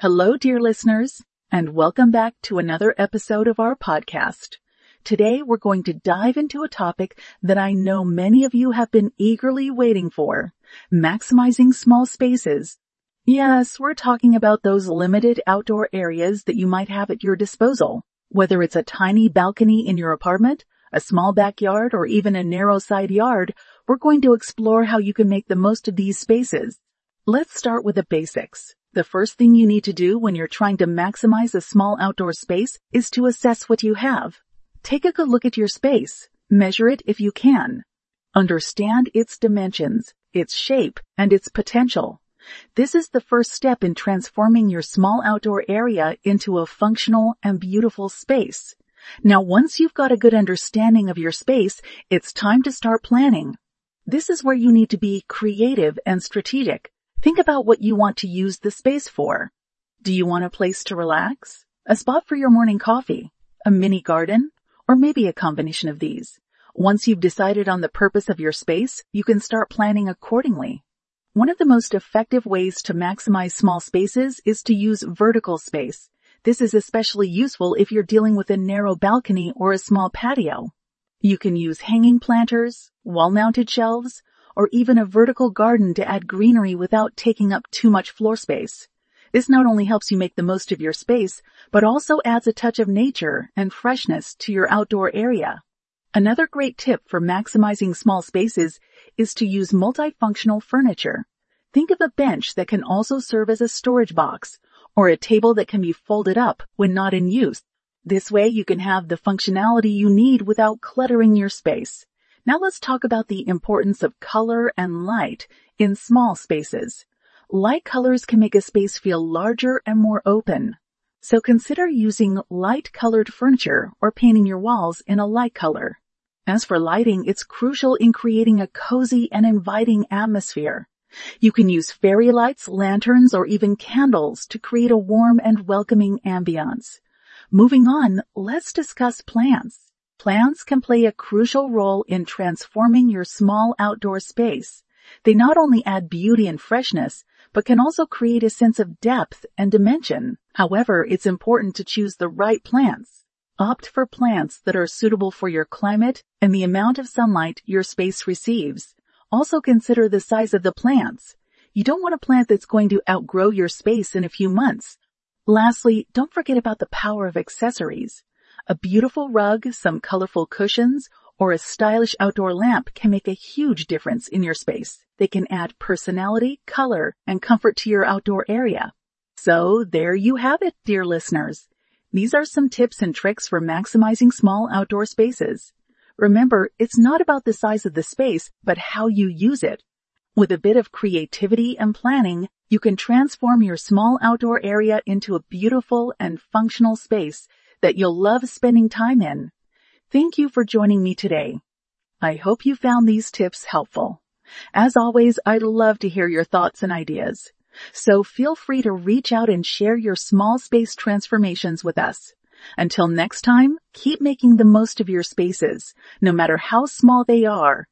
Hello, dear listeners, and welcome back to another episode of our podcast. Today we're going to dive into a topic that I know many of you have been eagerly waiting for, maximizing small spaces. Yes, we're talking about those limited outdoor areas that you might have at your disposal, whether it's a tiny balcony in your apartment, a small backyard, or even a narrow side yard, we're going to explore how you can make the most of these spaces. Let's start with the basics. The first thing you need to do when you're trying to maximize a small outdoor space is to assess what you have. Take a good look at your space. Measure it if you can. Understand its dimensions, its shape, and its potential. This is the first step in transforming your small outdoor area into a functional and beautiful space. Now once you've got a good understanding of your space, it's time to start planning. This is where you need to be creative and strategic. Think about what you want to use the space for. Do you want a place to relax? A spot for your morning coffee? A mini garden? Or maybe a combination of these? Once you've decided on the purpose of your space, you can start planning accordingly. One of the most effective ways to maximize small spaces is to use vertical space. This is especially useful if you're dealing with a narrow balcony or a small patio. You can use hanging planters, wall-mounted shelves, or even a vertical garden to add greenery without taking up too much floor space. This not only helps you make the most of your space, but also adds a touch of nature and freshness to your outdoor area. Another great tip for maximizing small spaces is to use multifunctional furniture. Think of a bench that can also serve as a storage box or a table that can be folded up when not in use. This way you can have the functionality you need without cluttering your space. Now let's talk about the importance of color and light in small spaces. Light colors can make a space feel larger and more open. So consider using light colored furniture or painting your walls in a light color. As for lighting, it's crucial in creating a cozy and inviting atmosphere. You can use fairy lights, lanterns, or even candles to create a warm and welcoming ambiance. Moving on, let's discuss plants. Plants can play a crucial role in transforming your small outdoor space. They not only add beauty and freshness, but can also create a sense of depth and dimension. However, it's important to choose the right plants. Opt for plants that are suitable for your climate and the amount of sunlight your space receives. Also consider the size of the plants. You don't want a plant that's going to outgrow your space in a few months. Lastly, don't forget about the power of accessories. A beautiful rug, some colorful cushions, or a stylish outdoor lamp can make a huge difference in your space. They can add personality, color, and comfort to your outdoor area. So there you have it, dear listeners. These are some tips and tricks for maximizing small outdoor spaces. Remember, it's not about the size of the space, but how you use it. With a bit of creativity and planning, you can transform your small outdoor area into a beautiful and functional space that you'll love spending time in. Thank you for joining me today. I hope you found these tips helpful. As always, I'd love to hear your thoughts and ideas. So feel free to reach out and share your small space transformations with us. Until next time, keep making the most of your spaces, no matter how small they are,